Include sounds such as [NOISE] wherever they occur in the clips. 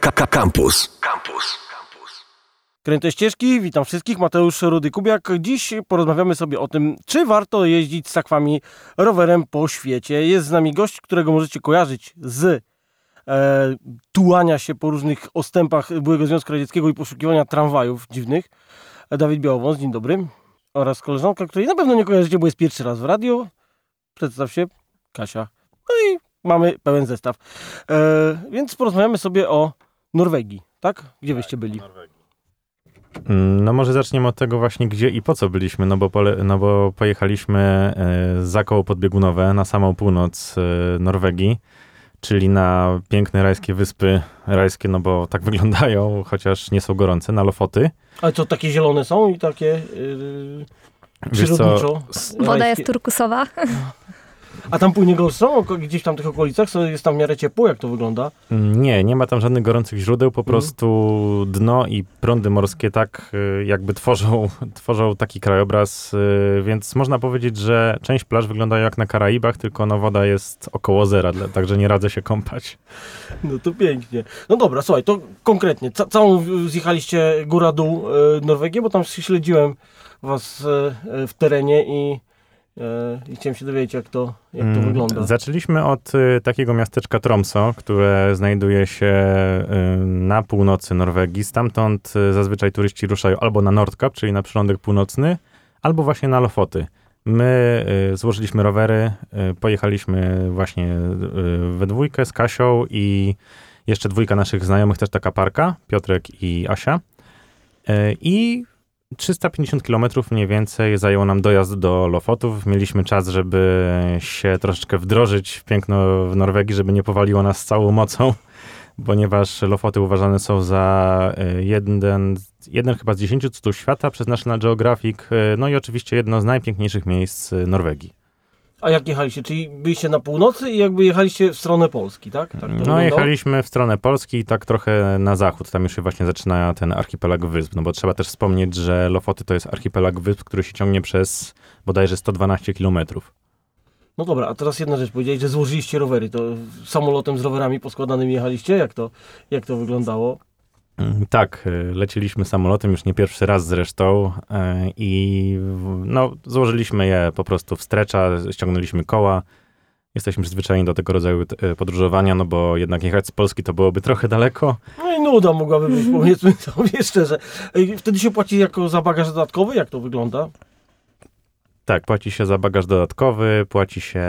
Campus. Campus. Kręte ścieżki, witam wszystkich, Mateusz Rudy Kubiak. Dziś porozmawiamy sobie o tym, czy warto jeździć z sakwami rowerem po świecie. Jest z nami gość, którego możecie kojarzyć z e, tułania się po różnych ostępach byłego Związku Radzieckiego i poszukiwania tramwajów dziwnych. Dawid Białowąs, dzień dobry. Oraz koleżanka, której na pewno nie kojarzycie, bo jest pierwszy raz w radio. Przedstaw się, Kasia. No i mamy pełen zestaw. E, więc porozmawiamy sobie o Norwegii, tak? Gdzie wyście byli? No może zaczniemy od tego właśnie, gdzie i po co byliśmy, no bo, pole, no bo pojechaliśmy e, za koło podbiegunowe na samą północ e, Norwegii, czyli na piękne rajskie wyspy, rajskie, no bo tak [LAUGHS] wyglądają, chociaż nie są gorące, na Lofoty. Ale co, takie zielone są i takie yy, Wiesz co? Woda jest turkusowa. [LAUGHS] A tam płynie gorszą? Oko- Gdzieś tam w tych okolicach? Co, jest tam w miarę ciepło? Jak to wygląda? Nie, nie ma tam żadnych gorących źródeł, po Mhm. prostu dno i prądy morskie tak y, jakby tworzą, [LAUGHS] tworzą taki krajobraz, y, więc można powiedzieć, że część plaż wygląda jak na Karaibach, tylko no woda jest około zera, także nie radzę się kąpać. No to pięknie. No dobra, słuchaj, to konkretnie. Ca całą zjechaliście góra-dół e, Norwegię, bo tam śledziłem was w terenie i, i chciałem się dowiedzieć, jak to, jak to Mm, wygląda. Zaczęliśmy od y, takiego miasteczka Tromso, które znajduje się y, na północy Norwegii. Stamtąd y, zazwyczaj turyści ruszają albo na Nordkap, czyli na przylądek północny, albo właśnie na Lofoty. My y, złożyliśmy rowery, y, pojechaliśmy właśnie y, we dwójkę z Kasią i jeszcze dwójka naszych znajomych, też taka parka, Piotrek i Asia. I 350 km mniej więcej zajęło nam dojazd do Lofotów. Mieliśmy czas, żeby się troszeczkę wdrożyć w piękno w Norwegii, żeby nie powaliło nas całą mocą, [LAUGHS] ponieważ Lofoty uważane są za y, jeden, jeden chyba z dziesięciu cudów świata przez National Geographic, y, no i oczywiście jedno z najpiękniejszych miejsc y, Norwegii. A jak jechaliście? Czyli byliście na północy i jakby jechaliście w stronę Polski, tak? tak No wyglądało? jechaliśmy w stronę Polski i tak trochę na zachód, tam już się właśnie zaczyna ten archipelag wysp, no bo trzeba też wspomnieć, że Lofoty to jest archipelag wysp, który się ciągnie przez bodajże 112 kilometrów. No dobra, a teraz jedna rzecz. Powiedziałeś, że złożyliście rowery. To samolotem z rowerami poskładanymi jechaliście? Jak to, jak to wyglądało? Mm, Tak, y, leciliśmy samolotem już nie pierwszy raz zresztą y, i no, złożyliśmy je po prostu w strecza, ściągnęliśmy koła. Jesteśmy przyzwyczajeni do tego rodzaju y, podróżowania, no bo jednak jechać z Polski to byłoby trochę daleko. No i nuda mogłaby być, powiedzmy [LAUGHS] sobie szczerze. Wtedy się płaci jako za bagaż dodatkowy? Jak to wygląda? Tak, płaci się za bagaż dodatkowy, płaci się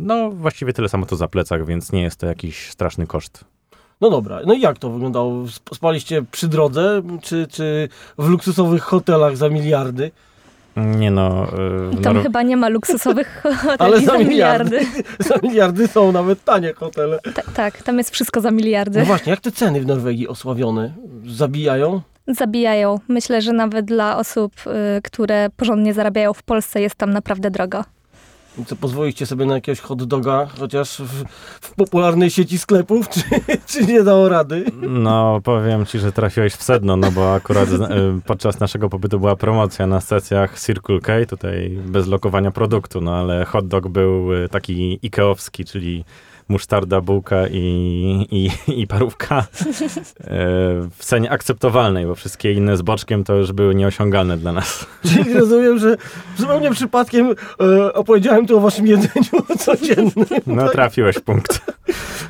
no właściwie tyle samo to za plecak, więc nie jest to jakiś straszny koszt. No dobra, no i jak to wyglądało? Sp- Spaliście przy drodze, czy, czy w luksusowych hotelach za miliardy? Nie no, y, Tam Nor- chyba nie ma luksusowych [LAUGHS] hoteli Ale za za miliardy. miliardy. [LAUGHS] za miliardy są nawet tanie hotele. Ta, tak, tam jest wszystko za miliardy. No właśnie, jak te ceny w Norwegii osławione? Zabijają? Zabijają. Myślę, że nawet dla osób, y, które porządnie zarabiają w Polsce jest tam naprawdę drogo. Co, pozwoliście sobie na jakiegoś hot doga, chociaż w, w popularnej sieci sklepów, [LAUGHS] czy, czy nie dało rady? No, powiem ci, że trafiłeś w sedno, no bo akurat y, podczas naszego pobytu była promocja na stacjach Circle K, tutaj bez lokowania produktu, no ale hot dog był y, taki ikeowski, czyli musztarda, bułka i, i, i parówka y, w cenie akceptowalnej, bo wszystkie inne z boczkiem to już były nieosiągalne dla nas. Czyli rozumiem, że zupełnie przypadkiem e, opowiedziałem tu o waszym jedzeniu [LAUGHS] codziennym. No, trafiłeś w punkt.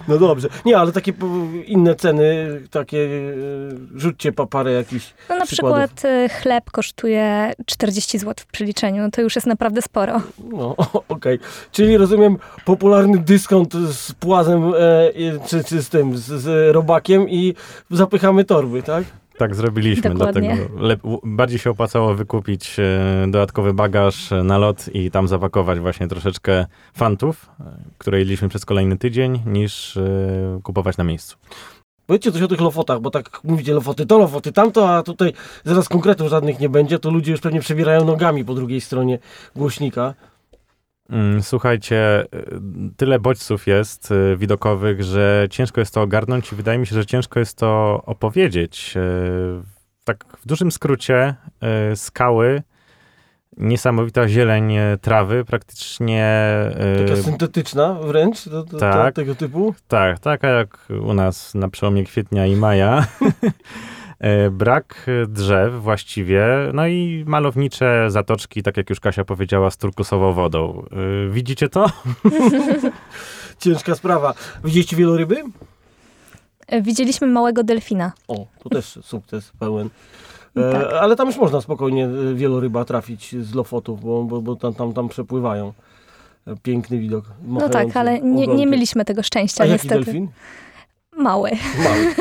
No dobrze. Nie, ale takie po- inne ceny, takie e, rzućcie pa parę jakichś No na przykładów. przykład chleb kosztuje 40 zł w przeliczeniu. No to już jest naprawdę sporo. No, [LAUGHS] okej. Czyli rozumiem popularny dyskont z płazem, e, czy, czy z tym, z, z robakiem i zapychamy torby, tak? Tak zrobiliśmy, Dokładnie. dlatego lep- bardziej się opłacało wykupić e, dodatkowy bagaż e, na lot i tam zapakować właśnie troszeczkę fantów, e, które jedliśmy przez kolejny tydzień, niż e, kupować na miejscu. Powiedzcie coś o tych lofotach, bo tak mówicie lofoty to, lofoty tamto, a tutaj zaraz konkretów żadnych nie będzie, to ludzie już pewnie przebierają nogami po drugiej stronie głośnika. Mm, Słuchajcie, e, tyle bodźców jest e, widokowych, że ciężko jest to ogarnąć i wydaje mi się, że ciężko jest to opowiedzieć. E, Tak w dużym skrócie, skały Niesamowita zieleń trawy, praktycznie... Taka syntetyczna wręcz, tak. tego typu. Tak, taka jak u nas na przełomie kwietnia i maja. [LAUGHS] E, Brak drzew właściwie, no i malownicze zatoczki, tak jak już Kasia powiedziała, z turkusową wodą. E, Widzicie to? [LAUGHS] Ciężka sprawa. Widzieliście wieloryby? E, Widzieliśmy małego delfina. O, to też sukces pełen. E, Tak. Ale tam już można spokojnie wieloryba trafić z lofotów, bo, bo, bo tam, tam, tam przepływają. Piękny widok. No tak, ale nie, nie mieliśmy tego szczęścia A jaki niestety. delfin? Mały. Mały. [LAUGHS]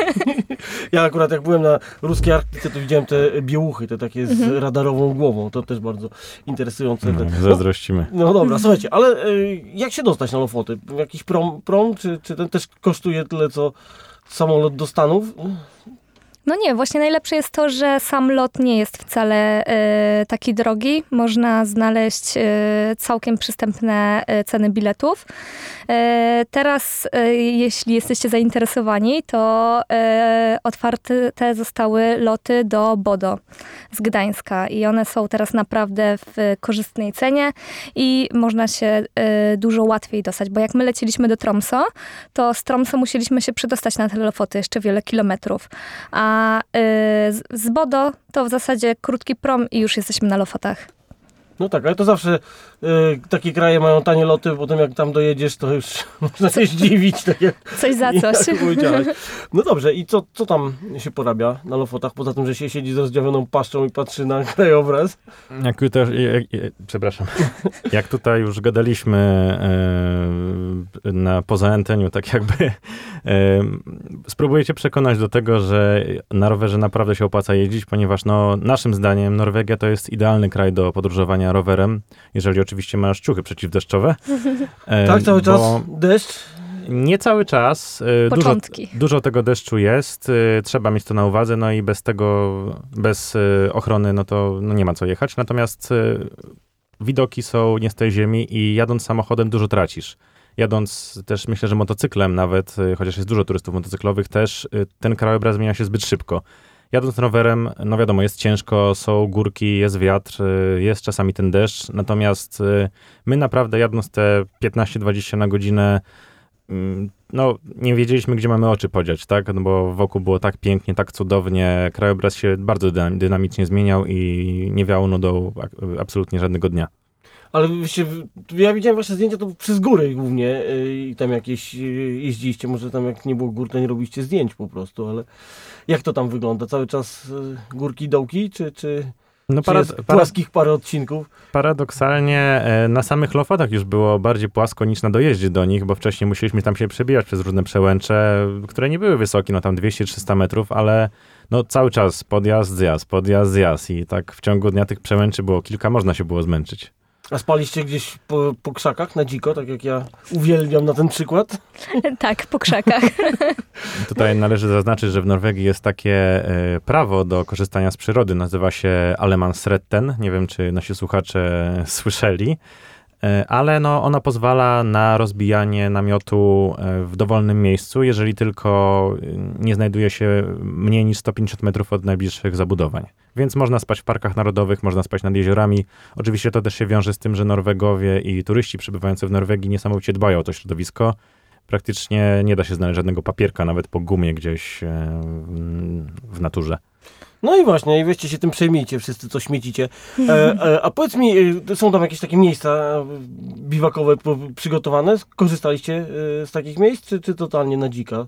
Ja akurat jak byłem na ruskiej Arktyce, to widziałem te biełuchy, te takie z Mhm. radarową głową. To też bardzo interesujące. Te, No, zazdrościmy. No dobra, słuchajcie, ale e, jak się dostać na Lofoty? Jakiś prom, prom czy, czy ten też kosztuje tyle, co samolot do Stanów? No nie, właśnie najlepsze jest to, że sam lot nie jest wcale e, taki drogi. Można znaleźć e, całkiem przystępne e, ceny biletów. Teraz, jeśli jesteście zainteresowani, to otwarte te zostały loty do Bodo z Gdańska i one są teraz naprawdę w korzystnej cenie i można się dużo łatwiej dostać, bo jak my leciliśmy do Tromso, to z Tromso musieliśmy się przedostać na te Lofoty jeszcze wiele kilometrów. A y, z- Bodo to w zasadzie krótki prom i już jesteśmy na Lofotach. No tak, ale to zawsze e, takie kraje mają tanie loty, potem jak tam dojedziesz, to już [LAUGHS] można się zdziwić. Tak jak, Coś za coś. [LAUGHS] No dobrze, i co, co tam się porabia na Lofotach, poza tym, że się siedzi z rozdziawioną paszczą i patrzy na krajobraz? Jak tutaj, jak, jak, przepraszam. [LAUGHS] Jak tutaj już gadaliśmy e, na poza anteniu, tak jakby e, spróbuję cię przekonać do tego, że na rowerze naprawdę się opłaca jeździć, ponieważ no, naszym zdaniem Norwegia to jest idealny kraj do podróżowania rowerem, jeżeli oczywiście masz ciuchy przeciwdeszczowe. [LAUGHS] E, tak, cały czas deszcz. Nie cały czas. e, Dużo, Początki. dużo tego deszczu jest, y, trzeba mieć to na uwadze, no i bez tego, bez ochrony, no to no nie ma co jechać. Natomiast widoki są nie z tej ziemi i jadąc samochodem dużo tracisz. Jadąc też myślę, że motocyklem nawet, chociaż jest dużo turystów motocyklowych, też ten krajobraz zmienia się zbyt szybko. Jadąc rowerem, no wiadomo, jest ciężko, są górki, jest wiatr, y, jest czasami ten deszcz, natomiast y, my naprawdę jadąc te 15-20 na godzinę Mm, no, nie wiedzieliśmy, gdzie mamy oczy podziać, tak? No bo wokół było tak pięknie, tak cudownie, krajobraz się bardzo dynam- dynamicznie zmieniał i nie wiało nudą absolutnie żadnego dnia. Ale wyście, ja widziałem wasze zdjęcia to przez góry głównie y, i tam jakieś y, jeździliście, może tam jak nie było gór, to nie robiliście zdjęć po prostu, ale jak to tam wygląda? Cały czas y, górki, dołki, czy, czy, No, parad- jest płaskich parę odcinków? paradoksalnie e, na samych lofotach już było bardziej płasko niż na dojeździe do nich, bo wcześniej musieliśmy tam się przebijać przez różne przełęcze, które nie były wysokie, no tam 200-300 metrów, ale no cały czas podjazd, zjazd, podjazd, zjazd i tak w ciągu dnia tych przełęczy było kilka, można się było zmęczyć. A spaliście gdzieś po, po krzakach na dziko, tak jak ja uwielbiam na ten przykład? [LAUGHS] tak, po krzakach. [LAUGHS] Tutaj należy zaznaczyć, że w Norwegii jest takie e, prawo do korzystania z przyrody, nazywa się Alemansretten. Nie wiem, czy nasi słuchacze [LAUGHS] słyszeli, e, ale no, ona pozwala na rozbijanie namiotu e, w dowolnym miejscu, jeżeli tylko nie znajduje się mniej niż 150 metrów od najbliższych zabudowań. Więc można spać w parkach narodowych, można spać nad jeziorami. Oczywiście to też się wiąże z tym, że Norwegowie i turyści przybywający w Norwegii niesamowicie dbają o to środowisko praktycznie nie da się znaleźć żadnego papierka, nawet po gumie gdzieś e, w- naturze. No i właśnie, i weźcie się tym przejmijcie, wszyscy co śmiecicie. E, e, a powiedz mi, e, są tam jakieś takie miejsca biwakowe przygotowane? Korzystaliście z takich miejsc, czy, czy totalnie na dzika?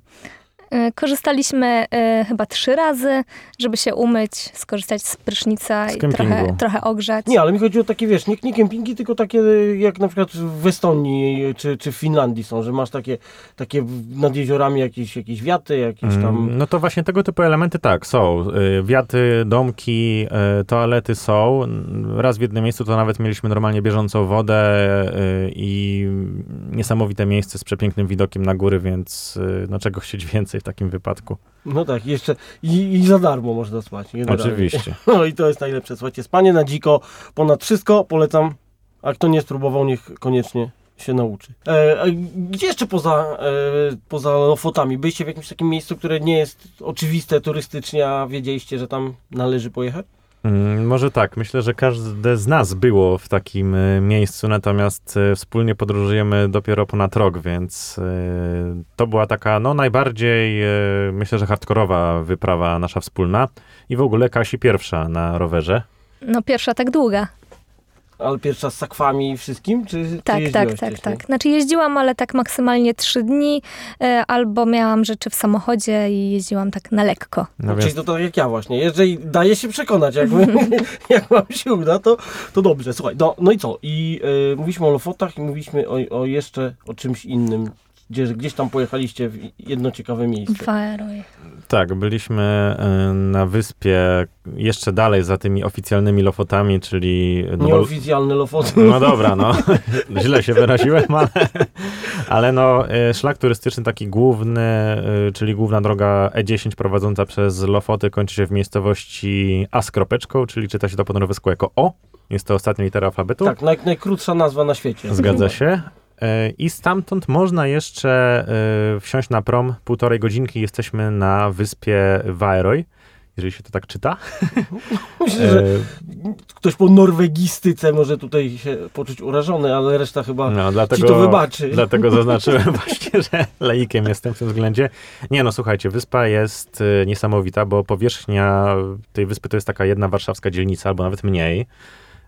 E, Korzystaliśmy e, chyba trzy razy, żeby się umyć, skorzystać z prysznica Z i trochę, trochę ogrzać. Nie, ale mi chodzi o takie, wiesz, nie, nie kempingi, tylko takie e, jak na przykład w Estonii e, czy, czy w Finlandii są, że masz takie, takie nad jeziorami jakieś, jakieś wiaty, jakieś tam... Mm, No to właśnie tego typu elementy tak, są. Y, Wiaty, domki, toalety są. Raz w jednym miejscu to nawet mieliśmy normalnie bieżącą wodę i niesamowite miejsce z przepięknym widokiem na góry, więc no czego chcieć więcej w takim wypadku. No tak, jeszcze i, i za darmo można spać. Oczywiście. [LAUGHS] No i to jest najlepsze. Słuchajcie, spanie na dziko ponad wszystko polecam, a kto nie spróbował, niech koniecznie się nauczy. E, gdzie jeszcze poza, e, poza Lofotami? Byliście w jakimś takim miejscu, które nie jest oczywiste turystycznie, a wiedzieliście, że tam należy pojechać? Mm, może tak. Myślę, że każde z nas było w takim e, miejscu, natomiast e, wspólnie podróżujemy dopiero ponad rok, więc e, to była taka, no najbardziej, myślę, że hardkorowa wyprawa nasza wspólna i w ogóle Kasi pierwsza na rowerze. No pierwsza tak długa. Ale pierwsza z sakwami i wszystkim? Czy, tak, czy tak, tak, tak. Znaczy jeździłam, ale tak maksymalnie trzy dni, e, albo miałam rzeczy w samochodzie i jeździłam tak na lekko. No Czyli to tak jak ja właśnie. Jeżeli daje się przekonać, jak, [LAUGHS] [LAUGHS] jak wam się uda, to, to dobrze. Słuchaj, no, no i co? I y, mówiliśmy o Lofotach i mówiliśmy o, o jeszcze o czymś innym gdzie, gdzieś tam pojechaliście w jedno ciekawe miejsce. Faeroe. Tak, byliśmy y, na wyspie jeszcze dalej za tymi oficjalnymi lofotami, czyli... No, Nieoficjalne lofoty. No dobra, no. [LAUGHS] Źle się wyraziłem, ale, ale no y, szlak turystyczny taki główny, y, czyli główna droga E10 prowadząca przez Lofoty kończy się w miejscowości A z kropeczką, czyli czyta się to po norwesku jako O. Jest to ostatnia litera alfabetu. Tak, naj, najkrótsza nazwa na świecie. Zgadza się. E, I stamtąd można jeszcze e, wsiąść na prom. Półtorej godzinki jesteśmy na wyspie Vaeroj, jeżeli się to tak czyta. [LAUGHS] Myślę, że e, ktoś po norwegistyce może tutaj się poczuć urażony, ale reszta chyba no, dlatego, ci to wybaczy. Dlatego [LAUGHS] zaznaczyłem właśnie, że laikiem jestem w tym względzie. Nie no, słuchajcie, wyspa jest niesamowita, bo powierzchnia tej wyspy to jest taka jedna warszawska dzielnica, albo nawet mniej.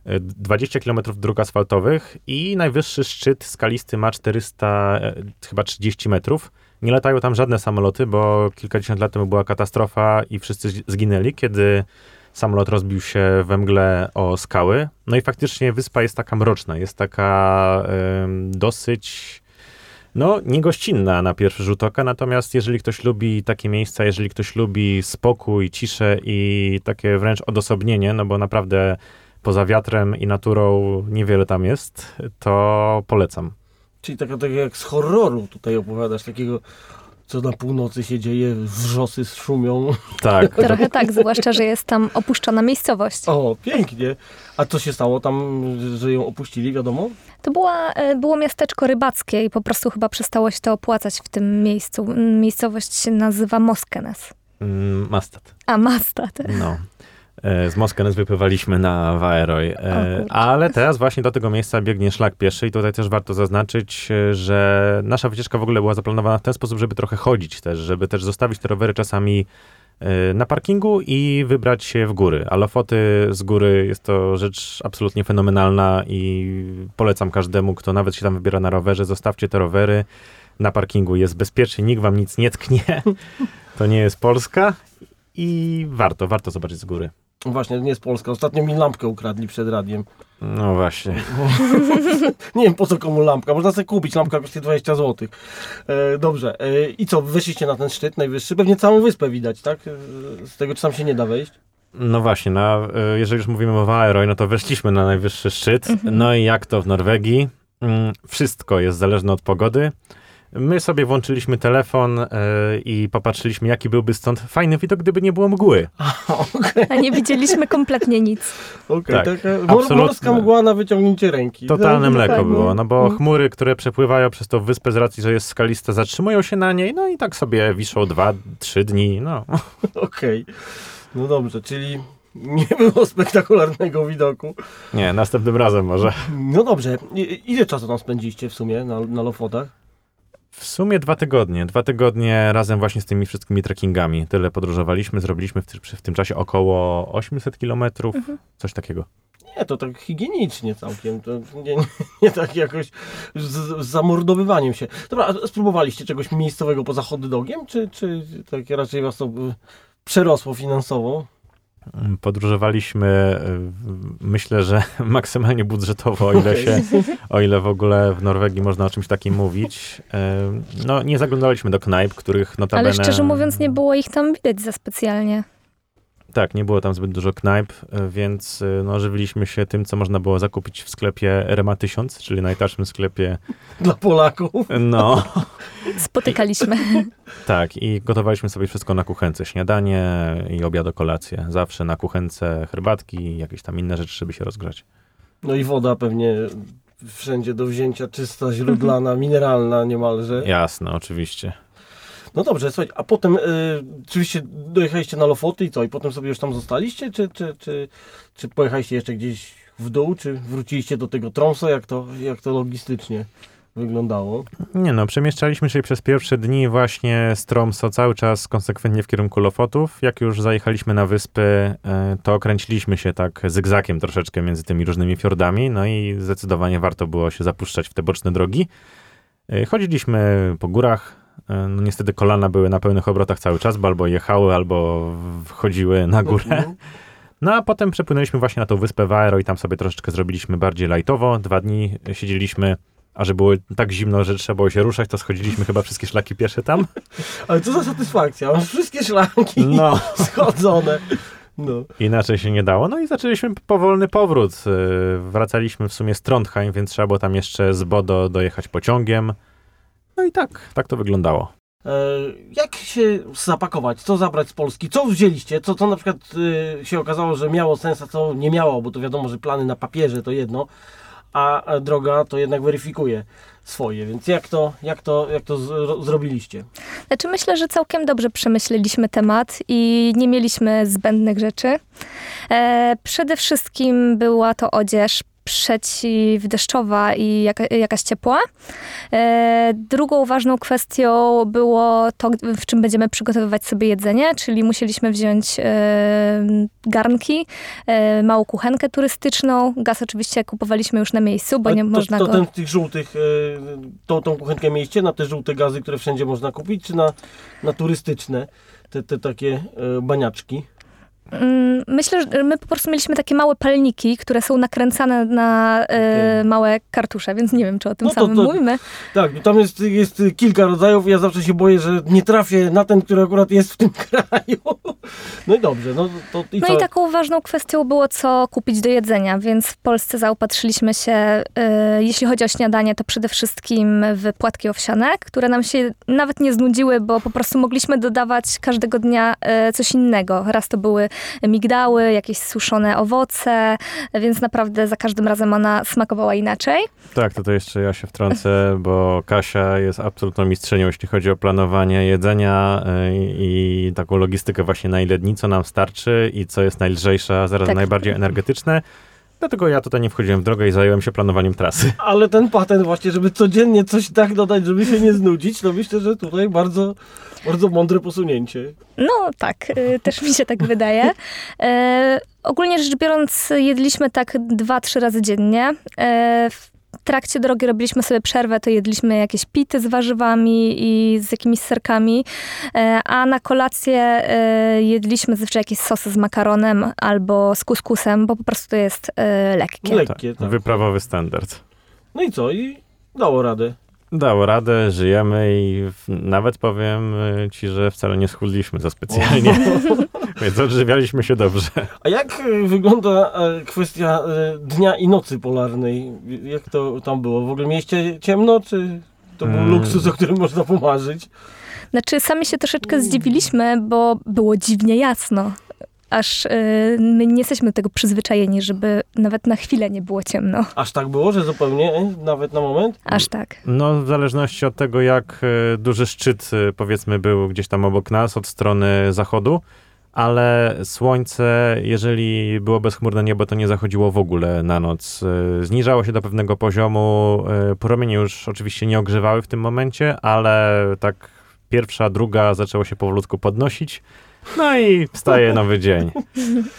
20 km dróg asfaltowych i najwyższy szczyt skalisty ma 400, e, chyba 30 metrów. Nie latają tam żadne samoloty, bo kilkadziesiąt lat temu była katastrofa i wszyscy zginęli, kiedy samolot rozbił się we mgle o skały. No i faktycznie wyspa jest taka mroczna, jest taka dosyć no, niegościnna na pierwszy rzut oka, natomiast jeżeli ktoś lubi takie miejsca, jeżeli ktoś lubi spokój, ciszę i takie wręcz odosobnienie, no bo naprawdę poza wiatrem i naturą niewiele tam jest, to polecam. Czyli tak, tak jak z horroru tutaj opowiadasz, takiego co na północy się dzieje, wrzosy szumią. Tak. [LAUGHS] Trochę tak, zwłaszcza, że jest tam opuszczona miejscowość. O, pięknie. A co się stało tam, że ją opuścili, wiadomo? To była, e, było miasteczko rybackie i po prostu chyba przestało się to opłacać w tym miejscu. Miejscowość się nazywa Moskenes. Mm, Mastat. A, Mastat. No. E, z Moskenes wypływaliśmy na Waeroj. E, ale teraz właśnie do tego miejsca biegnie szlak pieszy i tutaj też warto zaznaczyć, e, że nasza wycieczka w ogóle była zaplanowana w ten sposób, żeby trochę chodzić też, żeby też zostawić te rowery czasami na parkingu i wybrać się w góry. A Lofoty z góry jest to rzecz absolutnie fenomenalna i polecam każdemu, kto nawet się tam wybiera na rowerze, zostawcie te rowery na parkingu. Jest bezpiecznie, nikt wam nic nie tknie. [LAUGHS] To nie jest Polska i warto, warto zobaczyć z góry. Właśnie, nie z Polska. Ostatnio mi lampkę ukradli przed radiem. No właśnie. [LAUGHS] nie wiem po co komu lampka. Można sobie kupić. Lampka kosztuje 20 zł. E, dobrze. E, I co? Weszliście na ten szczyt najwyższy? Pewnie całą wyspę widać, tak? E, z tego, czy tam się nie da wejść? No właśnie, no, jeżeli już mówimy o Waeroj, no to weszliśmy na najwyższy szczyt. Mhm. No i jak to w Norwegii? Mm, wszystko jest zależne od pogody. My sobie włączyliśmy telefon yy, i popatrzyliśmy, jaki byłby stąd fajny widok, gdyby nie było mgły. [LAUGHS] okay. A nie widzieliśmy kompletnie nic. Okej, okay, tak, morska mgła na wyciągnięcie ręki. Totalne mleko tak, było, no bo mhm. chmury, które przepływają przez tą wyspę z racji, że jest skalista, zatrzymują się na niej, no i tak sobie wiszą dwa, trzy dni, no. [LAUGHS] Okej, okay. no dobrze, czyli nie było spektakularnego widoku. Nie, następnym razem może. No dobrze. I, ile czasu tam spędziliście w sumie na, na Lofotach? W sumie dwa tygodnie. Dwa tygodnie razem właśnie z tymi wszystkimi trekkingami. Tyle podróżowaliśmy, zrobiliśmy w, w tym czasie około 800 kilometrów, mhm. coś takiego. Nie, to tak higienicznie całkiem. To nie, nie, nie tak jakoś z, z, zamordowywaniem się. Dobra, a spróbowaliście czegoś miejscowego poza hot dogiem, czy, czy tak raczej was to przerosło finansowo? Podróżowaliśmy, myślę, że [LAUGHS] maksymalnie budżetowo, o ile, się, o ile w ogóle w Norwegii można o czymś takim mówić. No, nie zaglądaliśmy do knajp, których notabene... Ale szczerze mówiąc, nie było ich tam widać za specjalnie. Tak, nie było tam zbyt dużo knajp, y, więc no, żywiliśmy się tym, co można było zakupić w sklepie Rema 1000, czyli najtańszym sklepie... [LAUGHS] Dla Polaków. No. [LAUGHS] Spotykaliśmy. [LAUGHS] Tak, i gotowaliśmy sobie wszystko na kuchence. Śniadanie i obiad, kolację. Zawsze na kuchence herbatki i jakieś tam inne rzeczy, żeby się rozgrzać. No i woda pewnie wszędzie do wzięcia, czysta, źródlana, mineralna niemalże. Jasne, oczywiście. No dobrze, słuchaj, a potem y, oczywiście dojechaliście na Lofoty i co? I potem sobie już tam zostaliście? Czy, czy, czy, czy pojechaliście jeszcze gdzieś w dół? Czy wróciliście do tego Tromso? Jak to, jak to logistycznie wyglądało? Nie no, przemieszczaliśmy się przez pierwsze dni właśnie z Tromso cały czas konsekwentnie w kierunku Lofotów. Jak już zajechaliśmy na wyspy, e, to kręciliśmy się tak zygzakiem troszeczkę między tymi różnymi fiordami, no i zdecydowanie warto było się zapuszczać w te boczne drogi. E, chodziliśmy po górach, no niestety kolana były na pełnych obrotach cały czas, bo albo jechały, albo wchodziły na górę. Mhm. No a potem przepłynęliśmy właśnie na tą wyspę Waero i tam sobie troszeczkę zrobiliśmy bardziej lightowo. Dwa dni siedzieliśmy, a że było tak zimno, że trzeba było się ruszać, to schodziliśmy chyba wszystkie szlaki piesze tam. [LAUGHS] Ale co za satysfakcja, masz wszystkie szlaki No, [LAUGHS] schodzone. No. inaczej się nie dało. No i zaczęliśmy powolny powrót. Yy, Wracaliśmy w sumie z Trondheim, więc trzeba było tam jeszcze z Bodo dojechać pociągiem. No i tak, tak to wyglądało. E, jak się zapakować? Co zabrać z Polski? Co wzięliście? Co, co na przykład y, się okazało, że miało sens, a co nie miało? Bo to wiadomo, że plany na papierze to jedno, a droga to jednak weryfikuje swoje. Więc jak to, jak to, jak to zro- zrobiliście? Znaczy myślę, że całkiem dobrze przemyśleliśmy temat i nie mieliśmy zbędnych rzeczy. E, przede wszystkim była to odzież przeciwdeszczowa i jaka, jakaś ciepła. E, drugą ważną kwestią było to, w czym będziemy przygotowywać sobie jedzenie, czyli musieliśmy wziąć e, garnki, e, małą kuchenkę turystyczną. Gaz oczywiście kupowaliśmy już na miejscu, bo Ale nie to, można to go... ten, tych żółtych, to, tą kuchenkę mieliście na te żółte gazy, które wszędzie można kupić, czy na, na turystyczne, te, te takie baniaczki? Mm, Myślę, że my po prostu mieliśmy takie małe palniki, które są nakręcane na e, Okej. małe kartusze, więc nie wiem, czy o tym No to- samym to- mówimy. Tak, tam jest, jest kilka rodzajów. Ja zawsze się boję, że nie trafię na ten, który akurat jest w tym [LAUGHS] kraju. No i dobrze, no to i No i taką ważną kwestią było, co kupić do jedzenia, więc w Polsce zaopatrzyliśmy się, e, jeśli chodzi o śniadanie, to przede wszystkim w płatki owsiane, które nam się nawet nie znudziły, bo po prostu mogliśmy dodawać każdego dnia e, coś innego. Raz to były migdały, jakieś suszone owoce, więc naprawdę za każdym razem ona smakowała inaczej. Tak, to, to jeszcze ja się wtrącę, bo Kasia jest absolutną mistrzynią, jeśli chodzi o planowanie jedzenia y, i taką logistykę właśnie na ile dni, co nam starczy i co jest najlżejsze, a zarazem Tak. najbardziej energetyczne. Dlatego ja tutaj nie wchodziłem w drogę i zająłem się planowaniem trasy. [LAUGHS] Ale ten patent właśnie, żeby codziennie coś tak dodać, żeby się nie znudzić, to myślę, że tutaj bardzo, bardzo mądre posunięcie. No tak, y, też mi się tak [LAUGHS] wydaje. E, ogólnie rzecz biorąc, jedliśmy tak dwa, trzy razy dziennie. E, trakcie drogi robiliśmy sobie przerwę, to jedliśmy jakieś pity z warzywami i z jakimiś serkami, e, a na kolację e, jedliśmy zazwyczaj jakieś sosy z makaronem albo z kuskusem, bo po prostu to jest e, lekkie. Lekkie, tak. Wyprawowy standard. No i co? I dało radę. Dało radę, żyjemy i w, nawet powiem y, ci, że wcale nie schudliśmy za specjalnie, [LAUGHS] więc odżywialiśmy się dobrze. A jak e, wygląda e, kwestia dnia i nocy polarnej? Jak to tam było? W ogóle mieliście ciemno, czy to był Mm. luksus, o którym można pomarzyć? Znaczy, sami się troszeczkę zdziwiliśmy, bo było dziwnie jasno. Aż y, my nie jesteśmy do tego przyzwyczajeni, żeby nawet na chwilę nie było ciemno. Aż tak było, że zupełnie, e, nawet na moment? Aż tak. No, w zależności od tego, jak e, duży szczyt, e, powiedzmy, był gdzieś tam obok nas, od strony zachodu, ale słońce, jeżeli było bezchmurne niebo, to nie zachodziło w ogóle na noc. Zniżało się do pewnego poziomu, promienie już oczywiście nie ogrzewały w tym momencie, ale tak pierwsza, druga zaczęło się powolutku podnosić. No i wstaje nowy dzień.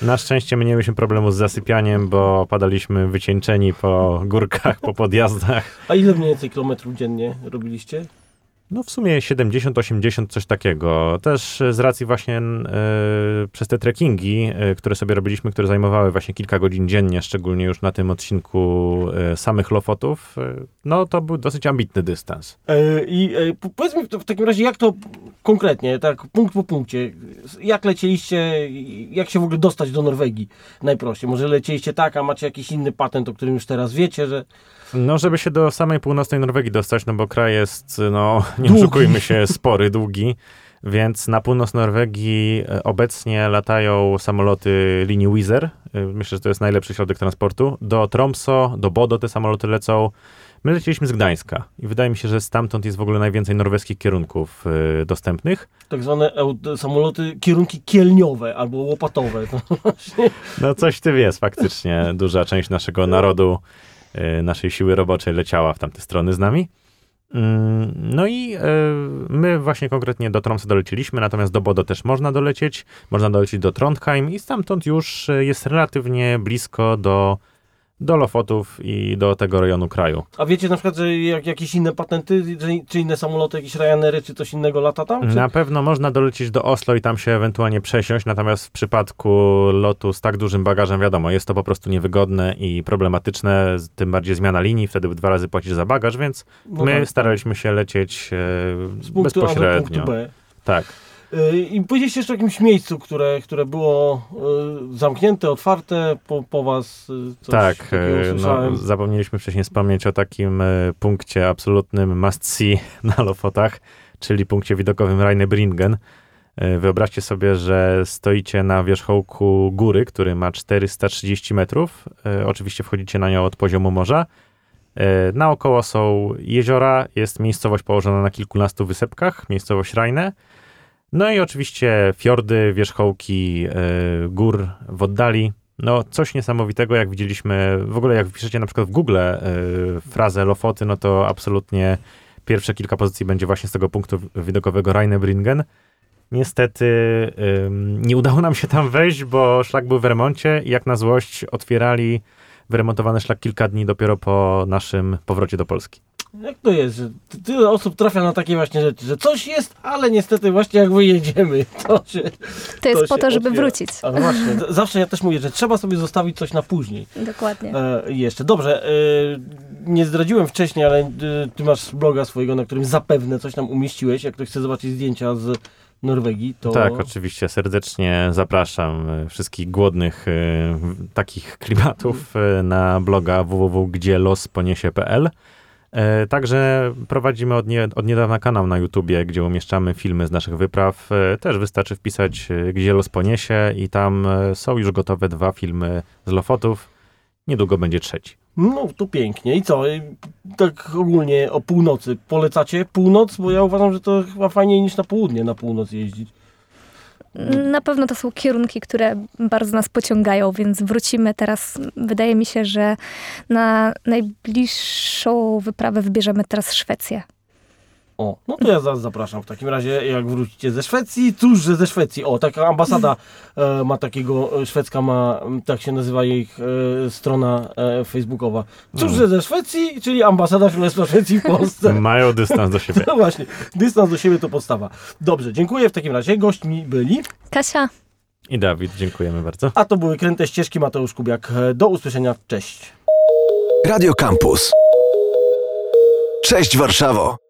Na szczęście my nie mieliśmy problemu z zasypianiem, bo padaliśmy wycieńczeni po górkach, po podjazdach. A ile mniej więcej kilometrów dziennie robiliście? No w sumie 70-80, coś takiego. Też z racji właśnie e, przez te trekkingi, e, które sobie robiliśmy, które zajmowały właśnie kilka godzin dziennie, szczególnie już na tym odcinku e, samych Lofotów, e, no to był dosyć ambitny dystans. E, I e, po- powiedz mi w, w takim razie, jak to konkretnie, tak punkt po punkcie, jak lecieliście, jak się w ogóle dostać do Norwegii najprościej? Może lecieliście tak, a macie jakiś inny patent, o którym już teraz wiecie, że No, żeby się do samej północnej Norwegii dostać, no bo kraj jest, no, [LAUGHS] nie Długi. oszukujmy się, spory, długi. Więc na północ Norwegii e, obecnie latają samoloty linii Wizz Air. E, Myślę, że to jest najlepszy środek transportu. Do Tromso, do Bodo te samoloty lecą. My lecieliśmy z Gdańska i wydaje mi się, że stamtąd jest w ogóle najwięcej norweskich kierunków y, dostępnych. Tak zwane samoloty, kierunki kielniowe albo łopatowe. To [LAUGHS] właśnie. No coś ty jest faktycznie. Duża część naszego narodu, y, naszej siły roboczej leciała w tamte strony z nami. Mm, No i y, my właśnie konkretnie do Tromsø doleciliśmy, natomiast do Bodo też można dolecieć. Można dolecieć do Trondheim i stamtąd już y, jest relatywnie blisko do, do Lofotów i do tego rejonu kraju. A wiecie na przykład, że jak, jakieś inne patenty, czy inne samoloty, jakieś Ryanery, czy coś innego lata tam? Czy... Na pewno można dolecieć do Oslo i tam się ewentualnie przesiąść, natomiast w przypadku lotu z tak dużym bagażem, wiadomo, jest to po prostu niewygodne i problematyczne, tym bardziej zmiana linii, wtedy dwa razy płacisz za bagaż, więc No my tak, staraliśmy się lecieć e, z punktu A do bezpośrednio. punktu B. Tak. Y, I powiedzieliście jeszcze o jakimś miejscu, które, które było y, zamknięte, otwarte po, po was. y, tak, no, zapomnieliśmy wcześniej wspomnieć o takim punkcie absolutnym must see [LAUGHS] na Lofotach, czyli punkcie widokowym Rheinebringen. Wyobraźcie sobie, że stoicie na wierzchołku góry, który ma 430 metrów. Oczywiście wchodzicie na nią od poziomu morza. Naokoło są jeziora, jest miejscowość położona na kilkunastu wysepkach, miejscowość Rajne. No i oczywiście fiordy, wierzchołki e, gór w oddali. No coś niesamowitego, jak widzieliśmy, w ogóle jak wpiszecie na przykład w Google e, frazę Lofoty, no to absolutnie pierwsze kilka pozycji będzie właśnie z tego punktu widokowego Rheinebringen. Niestety nie udało nam się tam wejść, bo szlak był w remoncie i jak na złość otwierali wyremontowany szlak kilka dni dopiero po naszym powrocie do Polski. Jak to jest, że ty- tyle osób trafia na takie właśnie rzeczy, że coś jest, ale niestety właśnie jak wyjedziemy, [LAUGHS] to się... To jest To po się to, żeby otwiera. wrócić. A no właśnie, zawsze ja też mówię, że trzeba sobie zostawić coś na później. Dokładnie. E, jeszcze. Dobrze, e, nie zdradziłem wcześniej, ale e, ty masz bloga swojego, na którym zapewne coś tam umieściłeś. Jak ktoś chce zobaczyć zdjęcia z Norwegii, to... Tak, oczywiście serdecznie zapraszam e, wszystkich głodnych e, takich klimatów e, na bloga www.gdzielospodniesie.pl. E, Także prowadzimy od, nie, od niedawna kanał na YouTubie, gdzie umieszczamy filmy z naszych wypraw. E, Też wystarczy wpisać e, Gdzie los poniesie i tam są już gotowe dwa filmy z Lofotów. Niedługo będzie trzeci. No, to pięknie. I co? Tak ogólnie o północy. Polecacie północ? Bo ja uważam, że to chyba fajniej niż na południe na północ jeździć. Na pewno to są kierunki, które bardzo nas pociągają, więc wrócimy teraz. Wydaje mi się, że na najbliższą wyprawę wybierzemy teraz Szwecję. O, no to ja zaraz zapraszam. W takim razie, jak wrócicie ze Szwecji, cóż, że ze Szwecji. O, taka ambasada e, ma takiego, e, szwedzka ma, tak się nazywa jej e, strona e, facebookowa. Cóż, że ze Szwecji, czyli ambasada Królestwa Szwecji w Polsce. [LAUGHS] Mają dystans do siebie. [LAUGHS] No właśnie, dystans do siebie to podstawa. Dobrze, dziękuję w takim razie. Gośćmi byli, Kasia, I Dawid, dziękujemy bardzo. a to były Kręte Ścieżki Mateusz Kubiak. Do usłyszenia, cześć. Radio Campus. Cześć Warszawo!